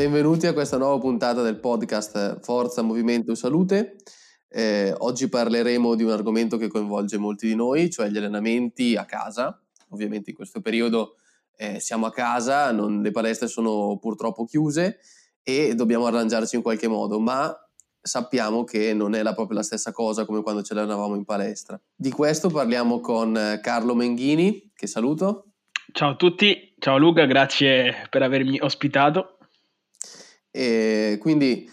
Benvenuti a questa nuova puntata del podcast Forza, Movimento e Salute. Eh, oggi parleremo di un argomento che coinvolge molti di noi, cioè gli allenamenti a casa. Ovviamente in questo periodo eh, siamo a casa, non, le palestre sono purtroppo chiuse e dobbiamo arrangiarci in qualche modo, ma sappiamo che non è la, proprio la stessa cosa come quando ce l'avevamo in palestra. Di questo parliamo con Carlo Menghini, che saluto. Ciao a tutti, ciao Luca, grazie per avermi ospitato. E quindi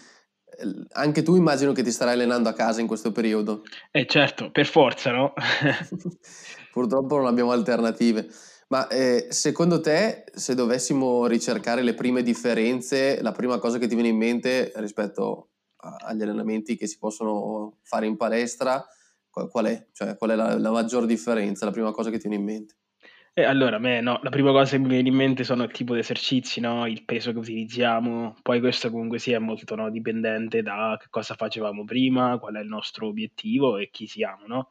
anche tu immagino che ti starai allenando a casa in questo periodo. Eh certo, per forza, no? Purtroppo non abbiamo alternative. Ma eh, secondo te, se dovessimo ricercare le prime differenze, la prima cosa che ti viene in mente rispetto a, agli allenamenti che si possono fare in palestra, qual è? Cioè, qual è la, la maggior differenza, la prima cosa che ti viene in mente? Eh, allora, a no, la prima cosa che mi viene in mente sono il tipo di esercizi, no? il peso che utilizziamo, poi questo comunque sia molto no, dipendente da che cosa facevamo prima, qual è il nostro obiettivo e chi siamo. No?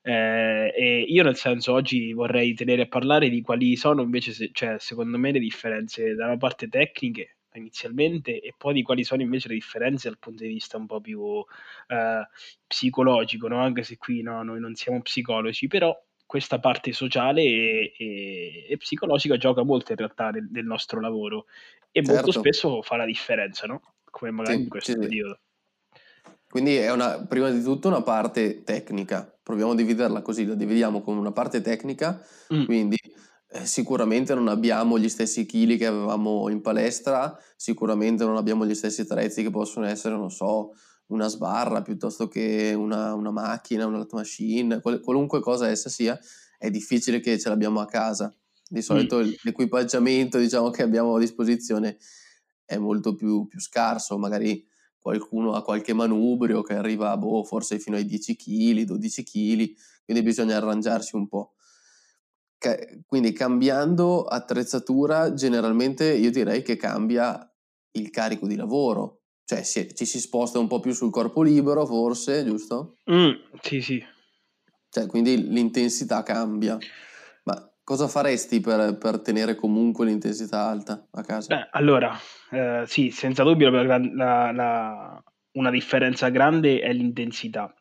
Eh, e io nel senso oggi vorrei tenere a parlare di quali sono invece, se, cioè, secondo me, le differenze da una parte tecniche inizialmente e poi di quali sono invece le differenze dal punto di vista un po' più eh, psicologico, no? anche se qui no, noi non siamo psicologi, però questa parte sociale e, e, e, psicologica gioca molto in realtà nel, nel nostro lavoro e certo. molto spesso fa la differenza, no? Come magari sì, in questo sì, periodo. Quindi è una, prima di tutto una parte tecnica, proviamo a dividerla così, la dividiamo come una parte tecnica, mm. quindi eh, sicuramente non abbiamo gli stessi chili che avevamo in palestra, sicuramente non abbiamo gli stessi attrezzi che possono essere, non so, una sbarra piuttosto che una, una macchina, una machine, qual- qualunque cosa essa sia, è difficile che ce l'abbiamo a casa. Di solito mm. l'equipaggiamento diciamo, che abbiamo a disposizione è molto più, più, scarso, magari qualcuno ha qualche manubrio che arriva boh, forse fino ai 10 kg, 12 kg, quindi bisogna arrangiarsi un po'. Quindi cambiando attrezzatura, generalmente io direi che cambia il carico di lavoro, cioè si, ci si sposta un po' più sul corpo libero, forse, giusto? Mm, sì, sì. Cioè, quindi l'intensità cambia. Ma cosa faresti per, per tenere comunque l'intensità alta a casa? Beh, allora, eh, sì, senza dubbio la, la, la, una differenza grande è l'intensità.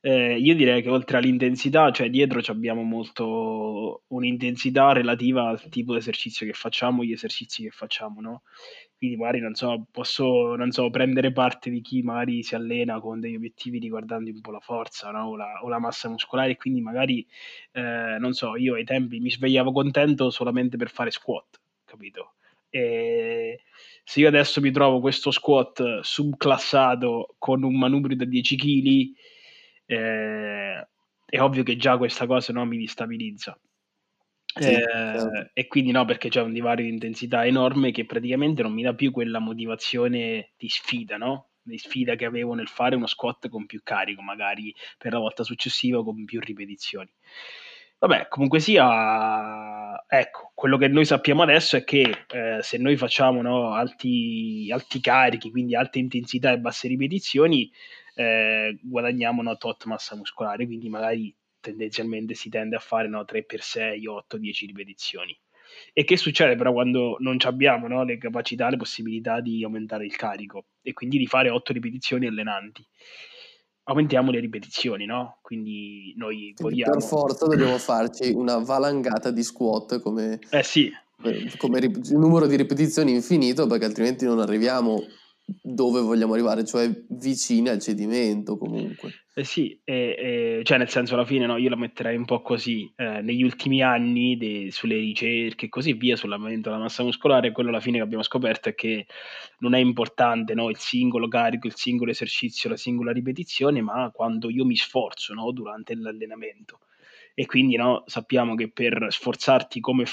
Eh, io direi che oltre all'intensità, cioè dietro abbiamo molto un'intensità relativa al tipo di esercizio che facciamo, gli esercizi che facciamo, no? Quindi magari non so, posso non so, prendere parte di chi magari si allena con degli obiettivi riguardanti un po' la forza no? o, la, o, la, massa muscolare, quindi magari eh, non so, io ai tempi mi svegliavo contento solamente per fare squat, capito? E se io adesso mi trovo questo squat subclassato con un manubrio da 10 kg, eh, è ovvio che già questa cosa no, mi distabilizza. Sì, eh, certo. E quindi no, perché c'è un divario di intensità enorme che praticamente non mi dà più quella motivazione di sfida, no? Di sfida che avevo nel fare uno squat con più carico, magari per la volta successiva con più ripetizioni. Vabbè, comunque sia, ecco, quello che noi sappiamo adesso è che eh, se noi facciamo no, alti, alti carichi, quindi alte intensità e basse ripetizioni, eh, guadagniamo no, tot massa muscolare, quindi magari tendenzialmente si tende a fare no, 3x6, 8, 10 ripetizioni. E che succede però quando non abbiamo no, le capacità, le possibilità di aumentare il carico e quindi di fare 8 ripetizioni allenanti? Aumentiamo le ripetizioni, no? Quindi noi vogliamo... Per forza dobbiamo farci una valangata di squat come... Eh sì. Come rip- numero di ripetizioni infinito perché altrimenti non arriviamo dove vogliamo arrivare, cioè vicini al cedimento comunque. Eh sì, eh, eh, cioè nel senso alla fine no, io la metterei un po' così, eh, negli ultimi anni de, sulle ricerche e così via, sull'aumento della massa muscolare, quello alla fine che abbiamo scoperto è che non è importante no, il singolo carico, il singolo esercizio, la singola ripetizione, ma quando io mi sforzo no, durante l'allenamento. E quindi sappiamo che per sforzarti come,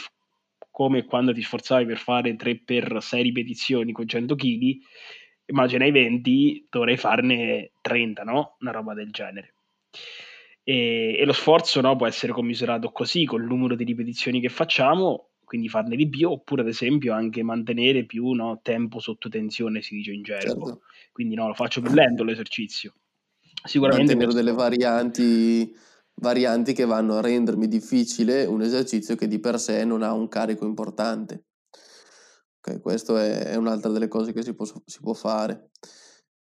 come quando ti sforzavi per fare 3x6 ripetizioni con 100 kg, immagina i 20, dovrei farne 30, no? Una roba del genere. E, e lo sforzo no, può essere commisurato così, col numero di ripetizioni che facciamo, quindi farne di più, oppure ad esempio anche mantenere più no, tempo sotto tensione, si dice in gergo. Certo. Quindi no, lo faccio più lento l'esercizio. Sicuramente mantenere delle varianti, varianti che vanno a rendermi difficile un esercizio che di per sé non ha un carico importante. Ok, questo è, è un'altra delle cose che si può, si può fare.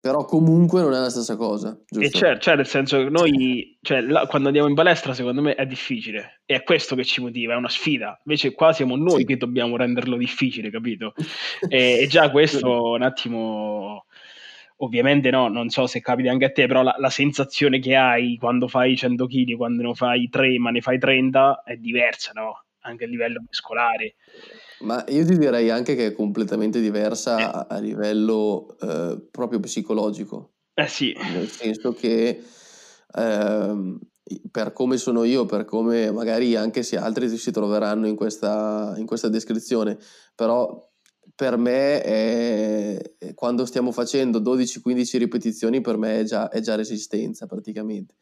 Però comunque non è la stessa cosa, giusto? E cioè, cioè nel senso che noi, cioè, là, quando andiamo in palestra, secondo me è difficile. E è questo che ci motiva, è una sfida. Invece qua siamo noi sì. che dobbiamo renderlo difficile, capito? e, e, già questo un attimo... Ovviamente no, non so se capita anche a te, però la, la sensazione che hai quando fai 100 kg, quando ne fai 3 ma ne fai 30 è diversa, no? Anche a livello muscolare. Ma io ti direi anche che è completamente diversa eh. a, livello eh, proprio psicologico. Eh sì. Nel senso che eh, per come sono io, per come magari anche se altri si troveranno in questa, in questa descrizione, però per me è, quando stiamo facendo 12-15 ripetizioni per me è già, è già resistenza praticamente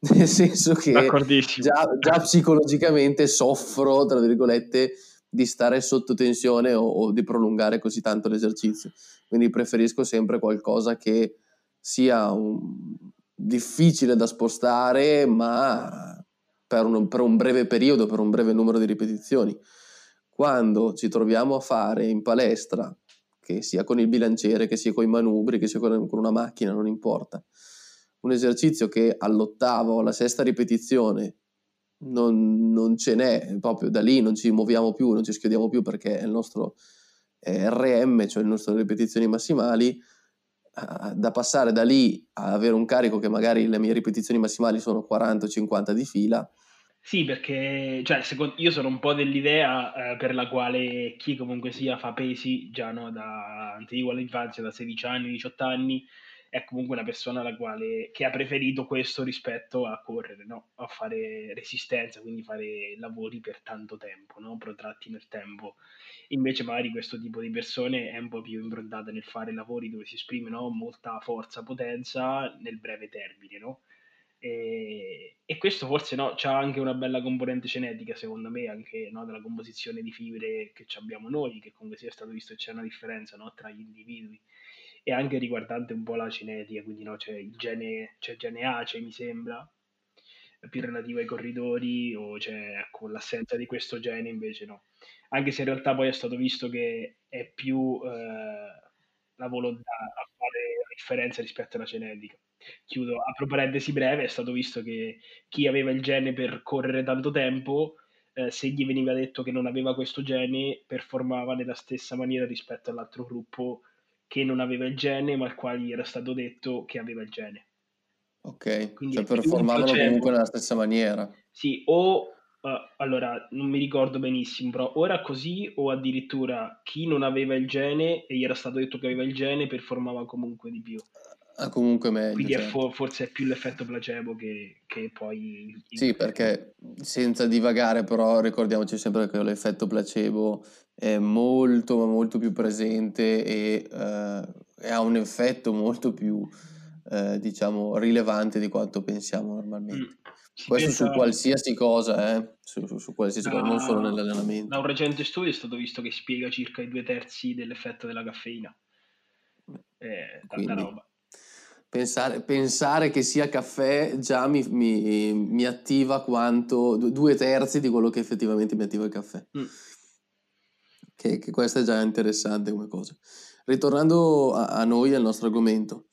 nel senso che già, già, psicologicamente soffro, tra virgolette, di stare sotto tensione o, o, di prolungare così tanto l'esercizio. Quindi preferisco sempre qualcosa che sia un, difficile da spostare, ma per un, per un breve periodo, per un breve numero di ripetizioni. Quando ci troviamo a fare in palestra, che sia con il bilanciere, che sia con i manubri, che sia con, con una macchina, non importa, un esercizio che all'ottava o alla sesta ripetizione non, non, ce n'è, proprio da lì non ci muoviamo più, non ci schiodiamo più perché è il nostro RM, cioè le nostre ripetizioni massimali, da passare da lì a avere un carico che magari le mie ripetizioni massimali sono 40 o 50 di fila. Sì, perché cioè, secondo, io sono un po' dell'idea eh, per la quale chi comunque sia fa pesi già no, da antico all'infanzia, da 16 anni, 18 anni, è comunque una persona la quale, che ha preferito questo rispetto a correre, no? a fare resistenza, quindi fare lavori per tanto tempo, no? protratti nel tempo. Invece magari questo tipo di persone è un po' più improntate nel fare lavori dove si esprime no? molta forza, potenza nel breve termine. No? E, e, questo forse no, c'ha anche una bella componente genetica, secondo me, anche no, della composizione di fibre che abbiamo noi, che comunque sia stato visto che c'è una differenza no, tra gli individui e anche riguardante un po' la cinetica, quindi no, c'è il gene, c'è gene ACE mi sembra, più relativo ai corridori o c'è ecco, l'assenza di questo gene invece no. Anche se in realtà poi è stato visto che è più eh, la volontà a fare la differenza rispetto alla genetica. Chiudo, apro parentesi breve, è stato visto che chi aveva il gene per correre tanto tempo, eh, se gli veniva detto che non aveva questo gene, performava nella stessa maniera rispetto all'altro gruppo che non aveva il gene, ma al quale gli era stato detto che aveva il gene. Ok, Quindi cioè performavano comunque nella stessa maniera. Sì, o uh, allora non mi ricordo benissimo, però ora così o addirittura chi non aveva il gene e gli era stato detto che aveva il gene performava comunque di più. Ah, comunque meglio. Quindi certo. è fo- forse è più l'effetto placebo che, che poi... Sì, perché senza divagare però ricordiamoci sempre che l'effetto placebo è molto ma molto più presente e, uh, e ha un effetto molto più uh, diciamo rilevante di quanto pensiamo normalmente. Mm. Questo pensa... su qualsiasi cosa, eh? su, su, su qualsiasi da, cosa, non solo nell'allenamento. Da un recente studio è stato visto che spiega circa i due terzi dell'effetto della caffeina. Eh, tanta roba. Pensare, pensare, che sia caffè già mi, mi, mi, attiva quanto due terzi di quello che effettivamente mi attiva il caffè. Mm. Che, che questa è già interessante come cosa. Ritornando a, a noi, al nostro argomento.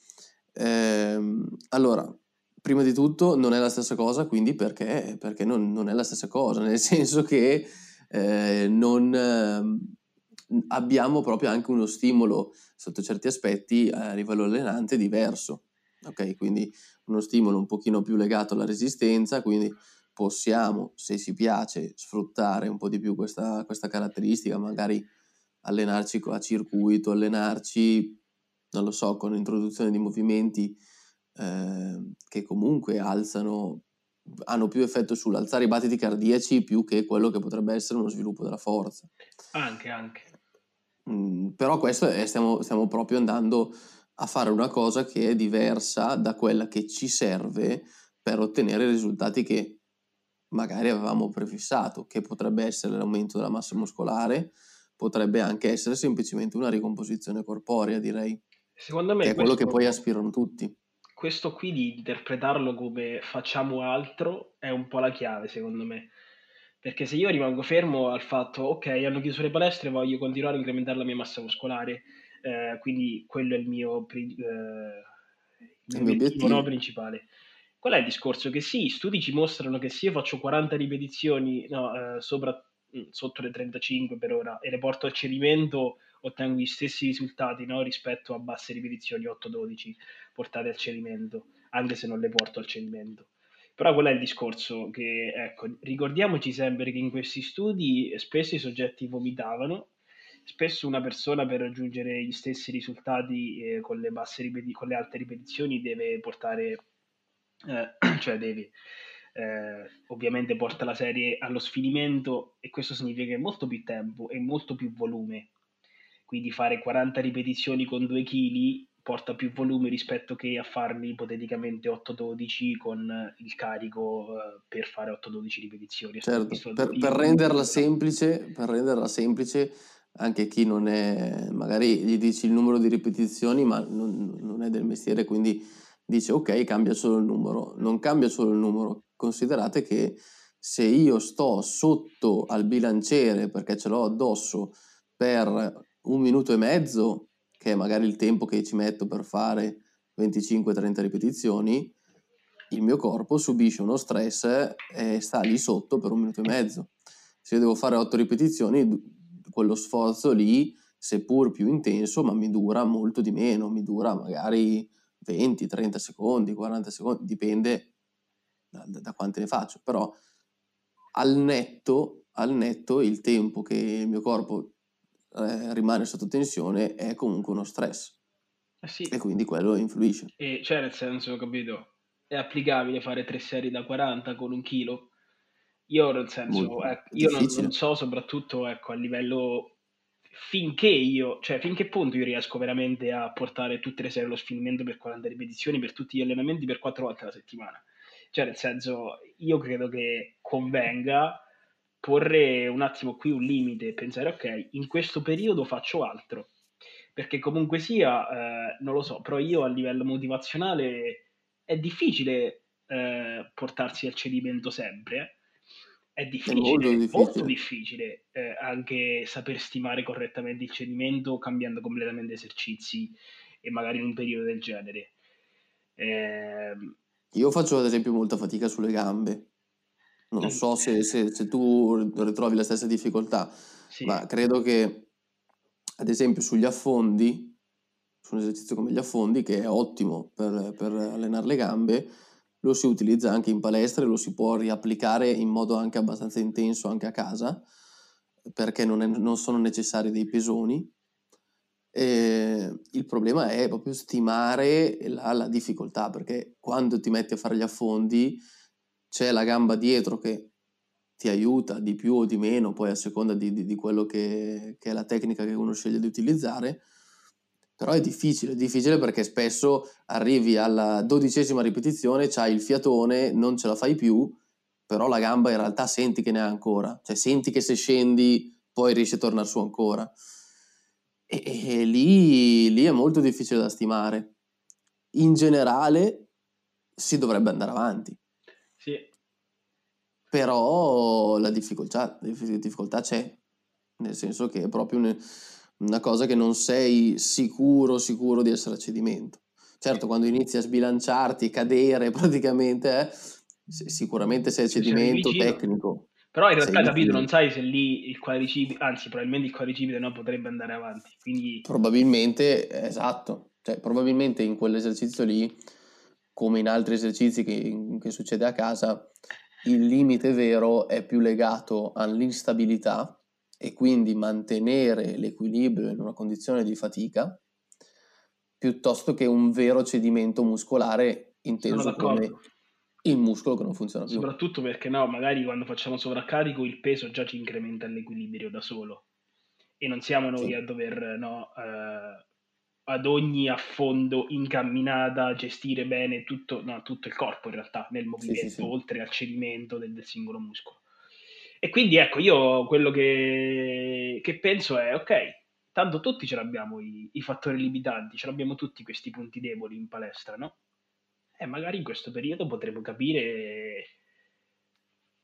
Ehm, allora, prima di tutto non è la stessa cosa, quindi perché? Perché non, non è la stessa cosa, nel senso che eh, non eh, abbiamo proprio anche uno stimolo sotto certi aspetti a livello allenante diverso. Ok, quindi uno stimolo un pochino più legato alla resistenza, quindi possiamo, se ci piace, sfruttare un po' di più questa, questa caratteristica, magari allenarci a circuito, allenarci, non lo so, con l'introduzione di movimenti eh, che comunque alzano, hanno più effetto sull'alzare i battiti cardiaci più che quello che potrebbe essere uno sviluppo della forza. Anche, anche. Mm, però questo è, stiamo, stiamo proprio andando a fare una cosa che è diversa da quella che ci serve per ottenere i risultati che magari avevamo prefissato, che potrebbe essere l'aumento della massa muscolare, potrebbe anche essere semplicemente una ricomposizione corporea, direi. Secondo me che è quello che poi aspirano tutti. Questo qui di interpretarlo come facciamo altro è un po' la chiave, secondo me. Perché se io rimango fermo al fatto, ok, hanno chiuso le palestre, voglio continuare a incrementare la mia massa muscolare, eh, quindi quello è il mio, eh, il mio obiettivo no, principale. Qual è il discorso? Che sì, studi ci mostrano che se io faccio 40 ripetizioni no, eh, sopra, mm, sotto le 35 per ora e le porto al cedimento, ottengo gli stessi risultati no, rispetto a basse ripetizioni 8-12 portate al cedimento, anche se non le porto al cedimento. Però qual è il discorso? Che, ecco, ricordiamoci sempre che in questi studi spesso i soggetti vomitavano, spesso una persona per raggiungere gli stessi risultati eh, con, le ripeti- con le alte ripetizioni deve portare eh, cioè devi, eh, ovviamente porta la serie allo sfinimento e questo significa che molto più tempo e molto più volume. Quindi fare 40 ripetizioni con 2 kg porta più volume rispetto che a farli ipoteticamente 8-12 con il carico uh, per fare 8-12 ripetizioni. Certo, per, per, renderla semplice, per renderla semplice, anche chi non è, magari gli dici il numero di ripetizioni, ma non, non è del mestiere, quindi dice ok, cambia solo il numero. Non cambia solo il numero. Considerate che se io sto sotto al bilanciere perché ce l'ho addosso per un minuto e mezzo, che è magari il tempo che ci metto per fare 25-30 ripetizioni, il mio corpo subisce uno stress e sta lì sotto per un minuto e mezzo. Se io devo fare 8 ripetizioni, quello sforzo lì, seppur più intenso, ma mi dura molto di meno, mi dura magari 20, 30 secondi, 40 secondi, dipende da, da quante ne faccio, però al netto, al netto il tempo che il mio corpo eh, rimane sotto tensione è comunque uno stress. Eh sì. E quindi quello influisce. E cioè, nel senso, ho capito, è applicabile fare tre serie da 40 con un chilo? Io, nel senso, ecco, io non, non, so, soprattutto ecco, a livello finché io, cioè finché punto io riesco veramente a portare tutte le serie allo sfinimento per 40 ripetizioni per tutti gli allenamenti per 4 volte alla settimana. Cioè, nel senso, io credo che convenga porre un attimo qui un limite e pensare, ok, in questo periodo faccio altro. Perché comunque sia, eh, non lo so, però io a livello motivazionale è difficile eh, portarsi al cedimento sempre. Eh è difficile, è molto difficile, molto difficile eh, anche saper stimare correttamente il cedimento cambiando completamente esercizi e magari in un periodo del genere. Eh, Io faccio ad esempio molta fatica sulle gambe. Non mm. so se, se, se tu ritrovi la stessa difficoltà, sì. ma credo che ad esempio sugli affondi, su un esercizio come gli affondi, che è ottimo per, per allenare le gambe, lo si utilizza anche in palestra e lo si può riapplicare in modo anche abbastanza intenso anche a casa, perché non, è, non sono necessari dei pesoni. E il problema è proprio stimare la, la, difficoltà, perché quando ti metti a fare gli affondi c'è la gamba dietro che ti aiuta di più o di meno, poi a seconda di, di, di quello che, che, è la tecnica che uno sceglie di utilizzare, però è difficile, è difficile perché spesso arrivi alla dodicesima ripetizione, c'hai il fiatone, non ce la fai più, però la gamba in realtà senti che ne ha ancora, cioè senti che se scendi poi riesci a tornare su ancora. E, e lì, lì è molto difficile da stimare. In generale si dovrebbe andare avanti. Sì. Però la difficoltà, la difficoltà c'è, nel senso che è proprio un, una cosa che non sei sicuro, sicuro di essere a cedimento. Certo, quando inizi a sbilanciarti, cadere praticamente, eh, sicuramente sei a cedimento tecnico. Però in realtà, capito, non sai se lì il quadricipite, anzi, probabilmente il quadricipite no, potrebbe andare avanti. Quindi... Probabilmente, esatto. Cioè, probabilmente in quell'esercizio lì, come in altri esercizi che, che succede a casa, il limite vero è più legato all'instabilità e quindi mantenere l'equilibrio in una condizione di fatica piuttosto che un vero cedimento muscolare inteso come il muscolo che non funziona più. Soprattutto perché no, magari quando facciamo sovraccarico il peso già ci incrementa l'equilibrio da solo e non siamo noi sì. a dover no, eh, ad ogni affondo in camminata gestire bene tutto, no, tutto il corpo in realtà nel movimento, sì, sì, oltre al cedimento del, del singolo muscolo. E quindi ecco, io quello che, che penso è, ok, tanto tutti ce l'abbiamo i, i, fattori limitanti, ce l'abbiamo tutti questi punti deboli in palestra, no? E magari in questo periodo potremo capire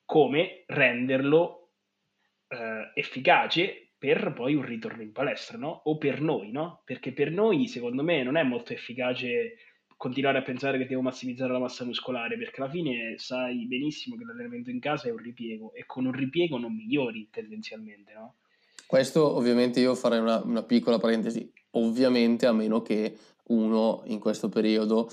come renderlo eh, efficace per poi un ritorno in palestra, no? O per noi, no? Perché per noi, secondo me, non è molto efficace continuare a pensare che devo massimizzare la massa muscolare, perché alla fine sai benissimo che l'allenamento in casa è un ripiego e con un ripiego non migliori tendenzialmente, no? Questo ovviamente io farei una, una piccola parentesi, ovviamente a meno che uno in questo periodo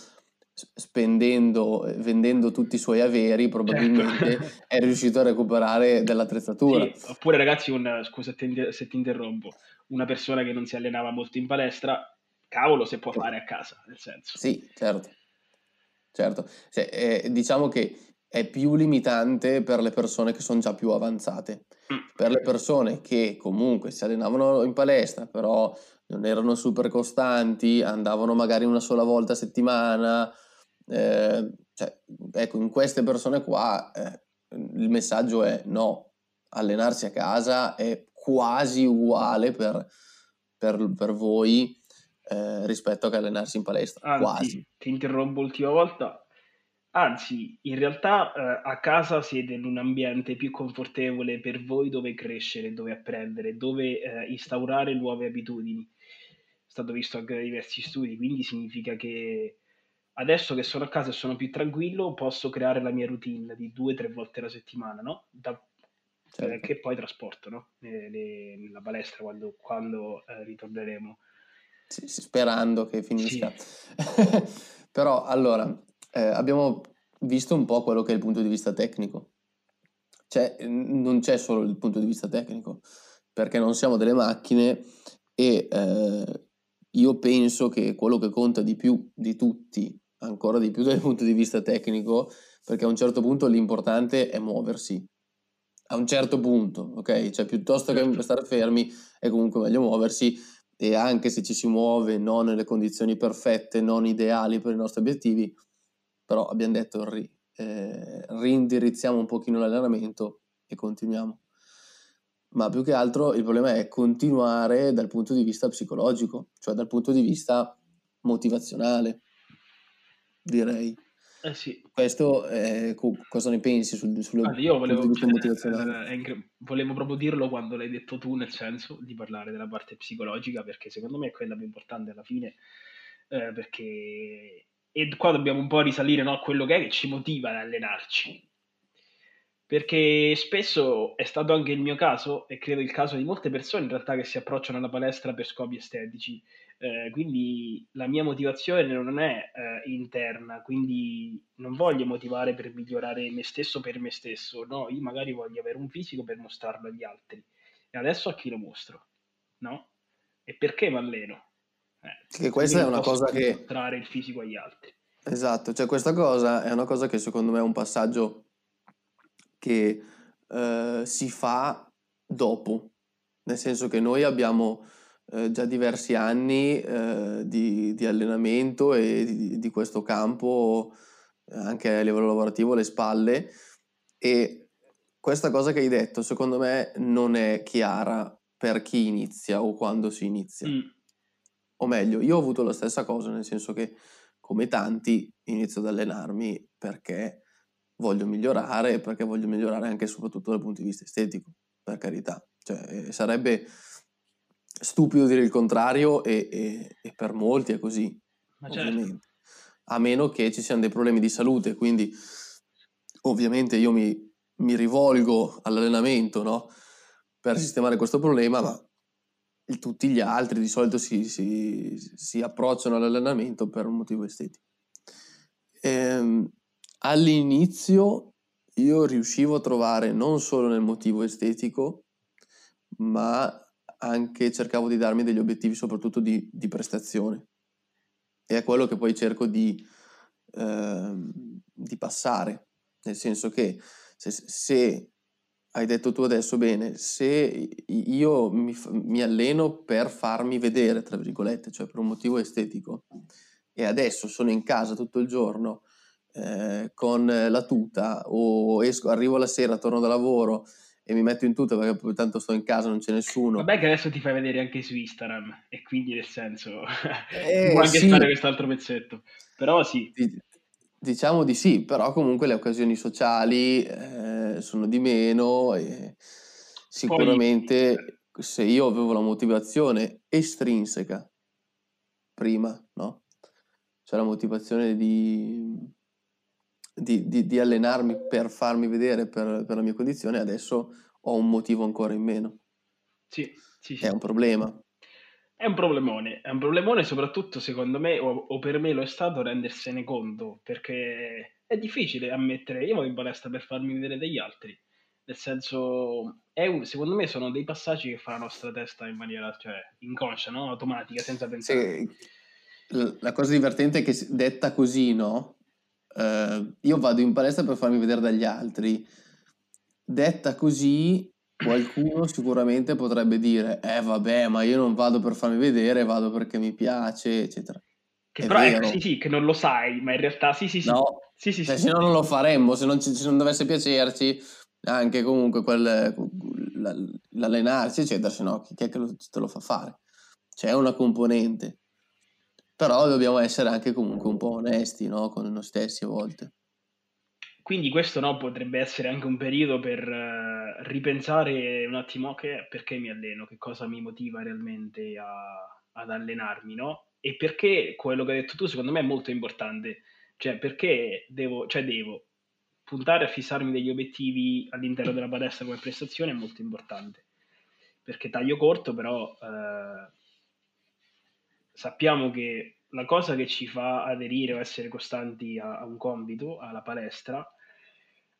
spendendo, vendendo tutti i suoi averi, probabilmente certo. è riuscito a recuperare dell'attrezzatura. Sì, oppure ragazzi, un, scusa se ti interrompo, una persona che non si allenava molto in palestra, cavolo se può fare a casa, nel senso. Sì, certo. Certo, cioè, eh, diciamo che è più limitante per le persone che sono già più avanzate. Mm. Per le persone che comunque si allenavano in palestra, però non erano super costanti, andavano magari una sola volta a settimana, eh, cioè, ecco, in queste persone qua eh, il messaggio è no, allenarsi a casa è quasi uguale per, per, per voi eh, rispetto che allenarsi in palestra. Anzi, quasi. ti interrompo l'ultima volta. Anzi, in realtà eh, a casa siete in un ambiente più confortevole per voi dove crescere, dove apprendere, dove eh, instaurare nuove abitudini. È stato visto anche da diversi studi, quindi significa che adesso che sono a casa e sono più tranquillo, posso creare la mia routine di due o tre volte alla settimana, no? Da, certo. eh, che poi trasporto no? nella palestra quando, quando eh, ritorneremo. Sì, sperando che finisca. Sì. Però allora, eh, abbiamo visto un po' quello che è il punto di vista tecnico. Cioè, non c'è solo il punto di vista tecnico, perché non siamo delle macchine e eh, io penso che quello che conta di più di tutti ancora di più dal punto di vista tecnico, perché a un certo punto l'importante è muoversi. A un certo punto, ok? Cioè piuttosto che certo. stare fermi è comunque meglio muoversi e anche se ci si muove non nelle condizioni perfette, non ideali per i nostri obiettivi, però abbiamo detto ri, eh, rindirizziamo un pochino l'allenamento e continuiamo. Ma più che altro il problema è continuare dal punto di vista psicologico, cioè dal punto di vista motivazionale direi. Eh sì. Questo eh, cosa ne pensi sul, sulle allora, io volevo, cioè, incre- volevo proprio dirlo quando l'hai detto tu, nel senso di parlare della parte psicologica, perché secondo me è quella più importante alla fine, eh, perché e qua dobbiamo un po' risalire no, a quello che è che ci motiva ad allenarci. Perché spesso è stato anche il mio caso, e credo il caso di molte persone in realtà che si approcciano alla palestra per scopi estetici, eh, quindi la mia motivazione non è eh, interna, quindi non voglio motivare per migliorare me stesso per me stesso, no, io magari voglio avere un fisico per mostrarlo agli altri. E adesso a chi lo mostro? No? E perché mi alleno? Eh, che questa è una cosa che... Mostrare il fisico agli altri. Esatto, cioè questa cosa è una cosa che secondo me è un passaggio che eh, si fa dopo, nel senso che noi abbiamo eh, già diversi anni eh, di, di, allenamento e di, di, questo campo eh, anche a livello lavorativo alle spalle e questa cosa che hai detto secondo me non è chiara per chi inizia o quando si inizia. Mm. O meglio, io ho avuto la stessa cosa, nel senso che come tanti inizio ad allenarmi perché voglio migliorare perché voglio migliorare anche e soprattutto dal punto di vista estetico, per carità. Cioè, eh, sarebbe stupido dire il contrario e, e, e per molti è così. Certo. A meno che ci siano dei problemi di salute, quindi ovviamente io mi, mi rivolgo all'allenamento no? per sistemare questo problema, ma tutti gli altri di solito si, si, si approcciano all'allenamento per un motivo estetico. Ehm, all'inizio io riuscivo a trovare non solo nel motivo estetico, ma anche cercavo di darmi degli obiettivi soprattutto di, di prestazione. E è quello che poi cerco di, eh, di passare, nel senso che se, se, hai detto tu adesso bene, se io mi, mi alleno per farmi vedere, tra virgolette, cioè per un motivo estetico, e adesso sono in casa tutto il giorno eh, con la tuta o esco, arrivo la sera, torno da lavoro e mi metto in tutto perché tanto sto in casa, non c'è nessuno. Vabbè che adesso ti fai vedere anche su Instagram e quindi nel senso eh, può anche sì. stare quest'altro pezzetto. Però sì. Diciamo di sì, però comunque le occasioni sociali eh, sono di meno e sicuramente Poi... se io avevo la motivazione estrinseca prima, no? Cioè la motivazione di, di, di, di allenarmi per farmi vedere per, per, la mia condizione, adesso ho un motivo ancora in meno. Sì, sì, sì. È un problema. È un problemone, è un problemone soprattutto secondo me, o, o, per me lo è stato, rendersene conto, perché è difficile ammettere, io vado in palestra per farmi vedere degli altri, nel senso, un, secondo me sono dei passaggi che fa la nostra testa in maniera cioè, inconscia, no? automatica, senza pensare. Sì, la cosa divertente è che detta così, no? Uh, io vado in palestra per farmi vedere dagli altri, detta così Qualcuno sicuramente potrebbe dire, eh vabbè, ma io non vado per farmi vedere, vado perché mi piace, eccetera. Che È però è sì, sì, che non lo sai, ma in realtà sì, sì, sì. No, sì, sì, cioè, sì. se no non lo faremmo, se non, ci- se non dovesse piacerci, anche comunque quel, l'allenarsi, eccetera, se no chi è che lo- te lo fa fare? C'è una componente, però dobbiamo essere anche comunque un po' onesti, no? Con noi stessi a volte. Quindi questo no, potrebbe essere anche un periodo per uh, ripensare un attimo che, perché mi alleno, che cosa mi motiva realmente a, ad allenarmi, no? E perché quello che hai detto tu secondo me è molto importante, cioè perché devo, cioè devo puntare a fissarmi degli obiettivi all'interno della palestra come prestazione è molto importante, perché taglio corto però uh, sappiamo che la cosa che ci fa aderire o essere costanti a, a un compito, alla palestra,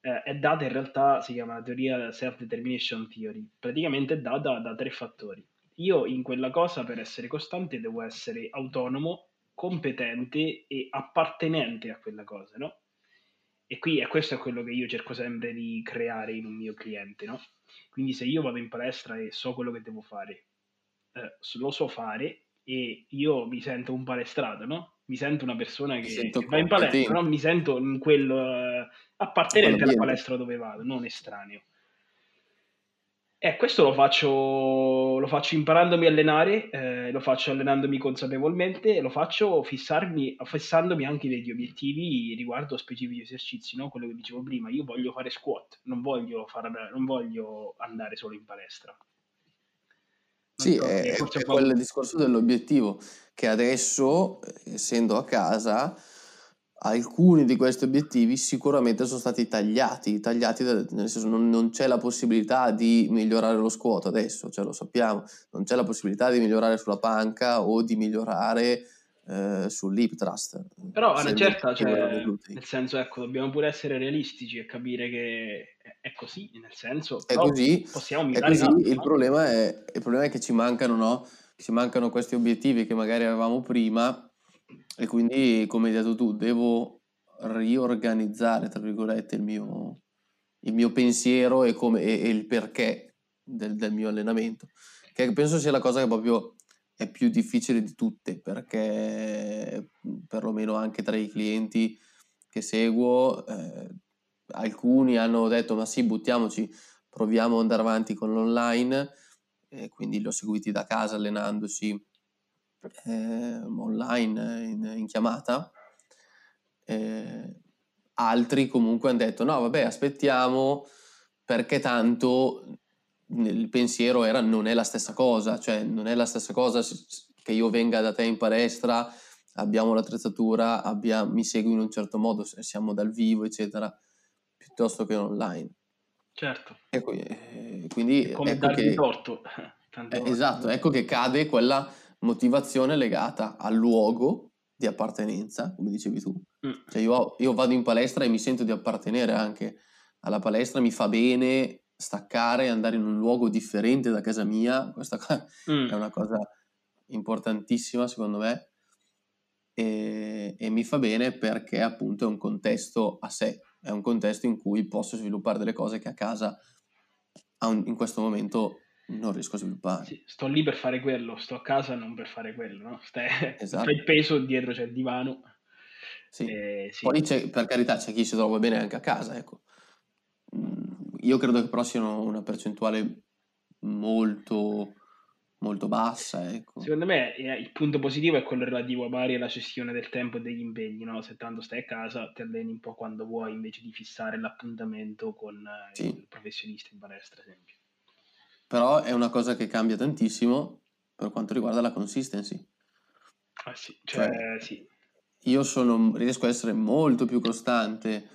eh, è data in realtà, si chiama la teoria self-determination theory, praticamente è data da tre fattori. Io in quella cosa per essere costante devo essere autonomo, competente e appartenente a quella cosa, no? E qui e questo è quello che io cerco sempre di creare in un mio cliente, no? Quindi se io vado in palestra e so quello che devo fare, eh, lo so fare e io mi sento un palestrato, no? Mi sento una persona che, che va in palestra, no? Mi sento in quello uh, appartenente alla palestra dove vado, non estraneo. E questo lo faccio, lo faccio imparandomi a allenare, eh, lo faccio allenandomi consapevolmente lo faccio fissarmi, fissandomi anche degli obiettivi riguardo specifici esercizi, no? quello che dicevo prima. Io voglio fare squat, non voglio, fare, non voglio andare solo in palestra. Sì, è, è quel discorso dell'obiettivo che adesso, essendo a casa, alcuni di questi obiettivi sicuramente sono stati tagliati, tagliati nel senso non, non c'è la possibilità di migliorare lo squat adesso, cioè lo sappiamo, non c'è la possibilità di migliorare sulla panca o di migliorare eh, sull'hip thrust. Però a una certa, cioè, nel senso, ecco, dobbiamo pure essere realistici e capire che è così, nel senso, è così, possiamo. Altro, il, no? problema è, il problema è che ci mancano, no? Ci mancano questi obiettivi che magari avevamo prima e quindi, come hai detto tu, devo riorganizzare, tra virgolette, il mio, il mio pensiero e, come, e, e il perché del, del, mio allenamento, che penso sia la cosa che proprio è più difficile di tutte, perché perlomeno anche tra i clienti che seguo, eh, alcuni hanno detto ma sì, buttiamoci, proviamo ad andare avanti con l'online, e quindi li ho seguiti da casa allenandosi eh, online in, in chiamata. Eh, altri comunque hanno detto no vabbè aspettiamo perché tanto il pensiero era non è la stessa cosa, cioè non è la stessa cosa che io venga da te in palestra, abbiamo l'attrezzatura, abbiamo, mi segui in un certo modo, siamo dal vivo, eccetera piuttosto che online. Certo. Ecco, eh, quindi È come ecco che, torto. Eh, esatto, ecco che cade quella motivazione legata al luogo di appartenenza, come dicevi tu. Mm. Cioè io, io, vado in palestra e mi sento di appartenere anche alla palestra, mi fa bene staccare e andare in un luogo differente da casa mia, questa mm. è una cosa importantissima secondo me e, e mi fa bene perché appunto è un contesto a sé, è un contesto in cui posso sviluppare delle cose che a casa un, in questo momento non riesco a sviluppare. Sì, sto lì per fare quello, sto a casa non per fare quello, no? Stai, esatto. il peso, dietro c'è il divano. Sì. Eh, sì. Poi per carità c'è chi si trova bene anche a casa, ecco. Mm, io credo che però siano una percentuale molto molto bassa. Ecco. Secondo me eh, il punto positivo è quello relativo magari alla gestione del tempo e degli impegni, no? se tanto stai a casa ti alleni un po' quando vuoi invece di fissare l'appuntamento con eh, sì. il professionista in palestra, ad esempio. Però è una cosa che cambia tantissimo per quanto riguarda la consistency. Ah sì, cioè, cioè sì. Io sono, riesco a essere molto più costante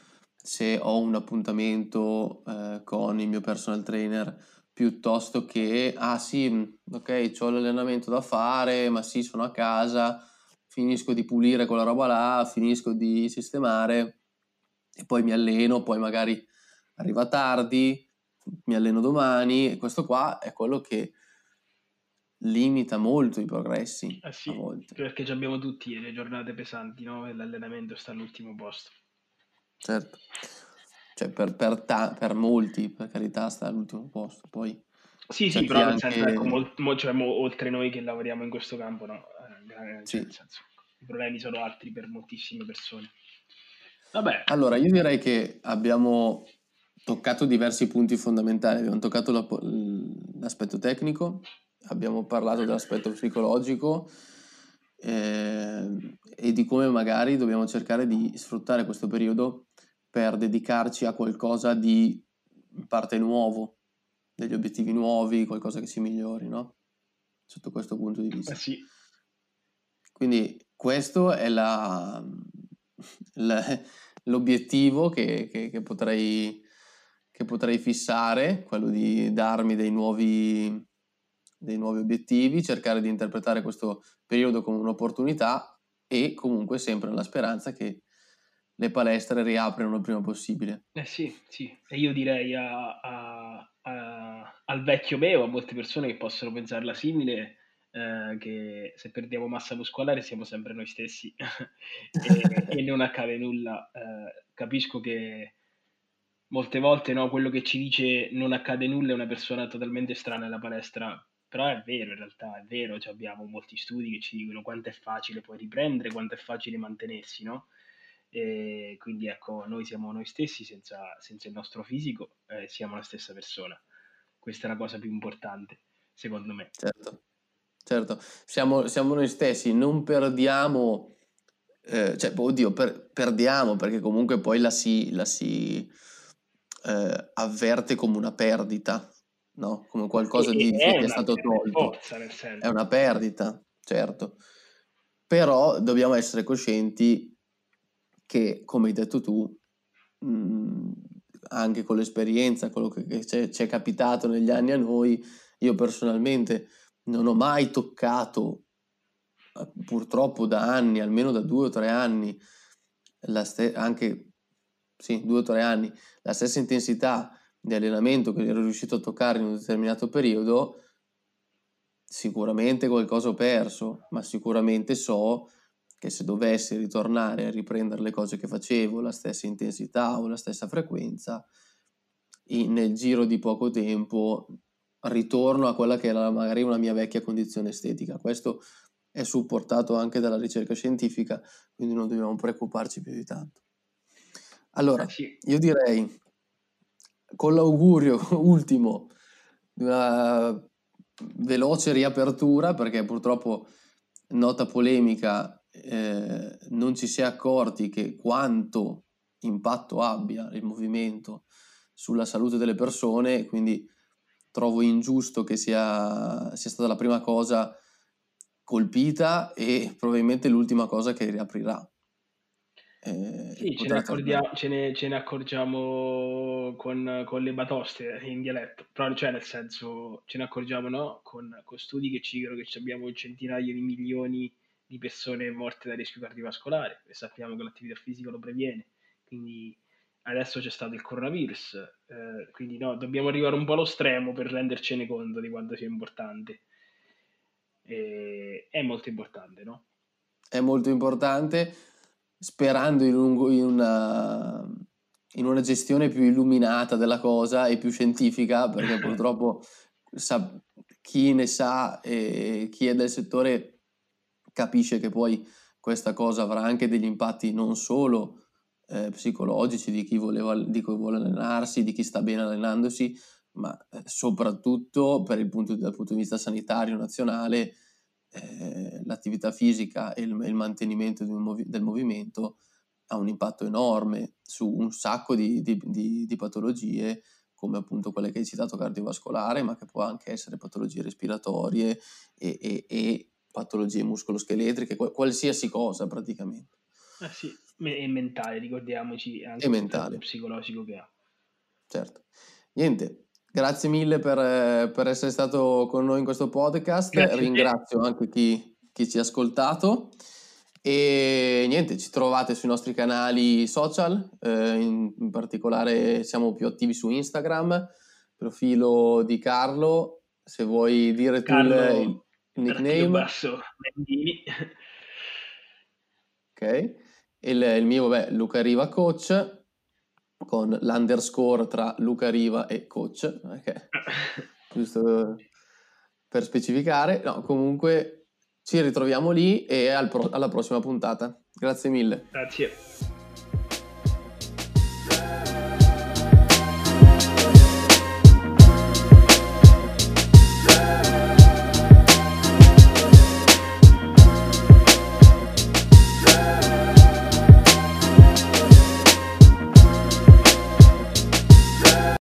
se ho un appuntamento eh, con il mio personal trainer piuttosto che, ah sì, mm, ok, ho l'allenamento da fare, ma sì, sono a casa, finisco di pulire quella roba là, finisco di sistemare e poi mi alleno, poi magari arriva tardi, mi alleno domani e questo qua è quello che limita molto i progressi eh sì, a volte. Perché abbiamo tutti le giornate pesanti, no? E l'allenamento sta all'ultimo posto. Certo cioè per, per, ta- per molti, per carità, sta all'ultimo posto. Poi sì, sì, però nel senso, ecco, mo, mo, cioè, mo, oltre noi che lavoriamo in questo campo, no? Eh, sì. senso, i problemi sono altri per moltissime persone. Vabbè. Allora, io direi che abbiamo toccato diversi punti fondamentali. Abbiamo toccato la, l'aspetto tecnico, abbiamo parlato dell'aspetto psicologico eh, e di come magari dobbiamo cercare di sfruttare questo periodo per dedicarci a qualcosa di in parte nuovo, degli obiettivi nuovi, qualcosa che si migliori, no? Sotto questo punto di vista. Eh sì. Quindi questo è la, la, l'obiettivo che, che, che, potrei, che potrei fissare, quello di darmi dei nuovi, dei nuovi obiettivi, cercare di interpretare questo periodo come un'opportunità e comunque sempre nella speranza che le palestre riaprano il prima possibile. Eh sì, sì, e io direi a, a, a, al vecchio me o a molte persone che possono pensarla simile, eh, che se perdiamo massa muscolare siamo sempre noi stessi e, e, non accade nulla. Eh, capisco che molte volte no, quello che ci dice non accade nulla è una persona totalmente strana alla palestra, però è vero in realtà, è vero, cioè abbiamo molti studi che ci dicono quanto è facile poi riprendere, quanto è facile mantenersi, no? E quindi ecco, noi siamo noi stessi senza, senza il nostro fisico, eh, siamo la stessa persona. Questa è la cosa più importante, secondo me. Certo, certo. Siamo, siamo noi stessi, non perdiamo, eh, cioè, oddio, per, perdiamo perché comunque poi la si, la si eh, avverte come una perdita, no? Come qualcosa di, che è stato tolto. Forza, è una perdita, certo. Però dobbiamo essere coscienti che, come hai detto tu, mh, mhmm, anche con l'esperienza, quello che, ci è capitato negli anni a noi, io personalmente non ho mai toccato, eh, purtroppo da anni, almeno da due o tre anni, ste- anche sì, due o tre anni, la stessa intensità di allenamento che ero riuscito a toccare in un determinato periodo, sicuramente qualcosa ho perso, ma sicuramente so che se dovessi ritornare a riprendere le cose che facevo, la stessa intensità o la stessa frequenza, nel giro di poco tempo ritorno a quella che era magari una mia vecchia condizione estetica. Questo è supportato anche dalla ricerca scientifica, quindi non dobbiamo preoccuparci più di tanto. Allora, eh io direi, con l'augurio ultimo di una veloce riapertura, perché purtroppo nota polemica eh, non ci si è accorti che quanto impatto abbia il movimento sulla salute delle persone, quindi trovo ingiusto che sia, sia stata la prima cosa colpita e probabilmente l'ultima cosa che riaprirà. Eh, sì, ce ne, ce, ne, ce ne, accorgiamo con, con, le batoste in dialetto, però cioè nel senso ce ne accorgiamo no? con, con studi che ci dicono che abbiamo centinaia di milioni di persone morte da rischio cardiovascolare e sappiamo che l'attività fisica lo previene. Quindi adesso c'è stato il coronavirus, eh, quindi no, dobbiamo arrivare un po' allo stremo per rendercene conto di quanto sia importante. E, è molto importante, no? È molto importante, sperando in, un, in, una, in una gestione più illuminata della cosa e più scientifica, perché purtroppo sa, chi ne sa e chi è del settore capisce che poi questa cosa avrà anche degli impatti non solo eh, psicologici di chi, voleva, di chi vuole allenarsi, di chi sta bene allenandosi, ma eh, soprattutto punto, dal punto di vista sanitario nazionale, eh, l'attività fisica e il, il mantenimento movi- del movimento ha un impatto enorme su un sacco di, di, di, di, patologie, come appunto quelle che hai citato cardiovascolare, ma che può anche essere patologie respiratorie e, e, e patologie muscoloscheletriche, qualsiasi cosa praticamente. Eh sì, e mentale, ricordiamoci, anche e mentale. psicologico che ha. Certo. Niente, grazie mille per, per, essere stato con noi in questo podcast. Grazie Ringrazio anche chi, chi ci ha ascoltato. E niente, ci trovate sui nostri canali social, eh, in, in, particolare siamo più attivi su Instagram, profilo di Carlo, se vuoi dire Carlo, tu il, nickname. Basso, ok, il, il mio, vabbè, Luca Riva Coach, con l'underscore tra Luca Riva e Coach, okay. giusto per specificare. No, comunque ci ritroviamo lì e al pro- alla prossima puntata. Grazie mille. Grazie.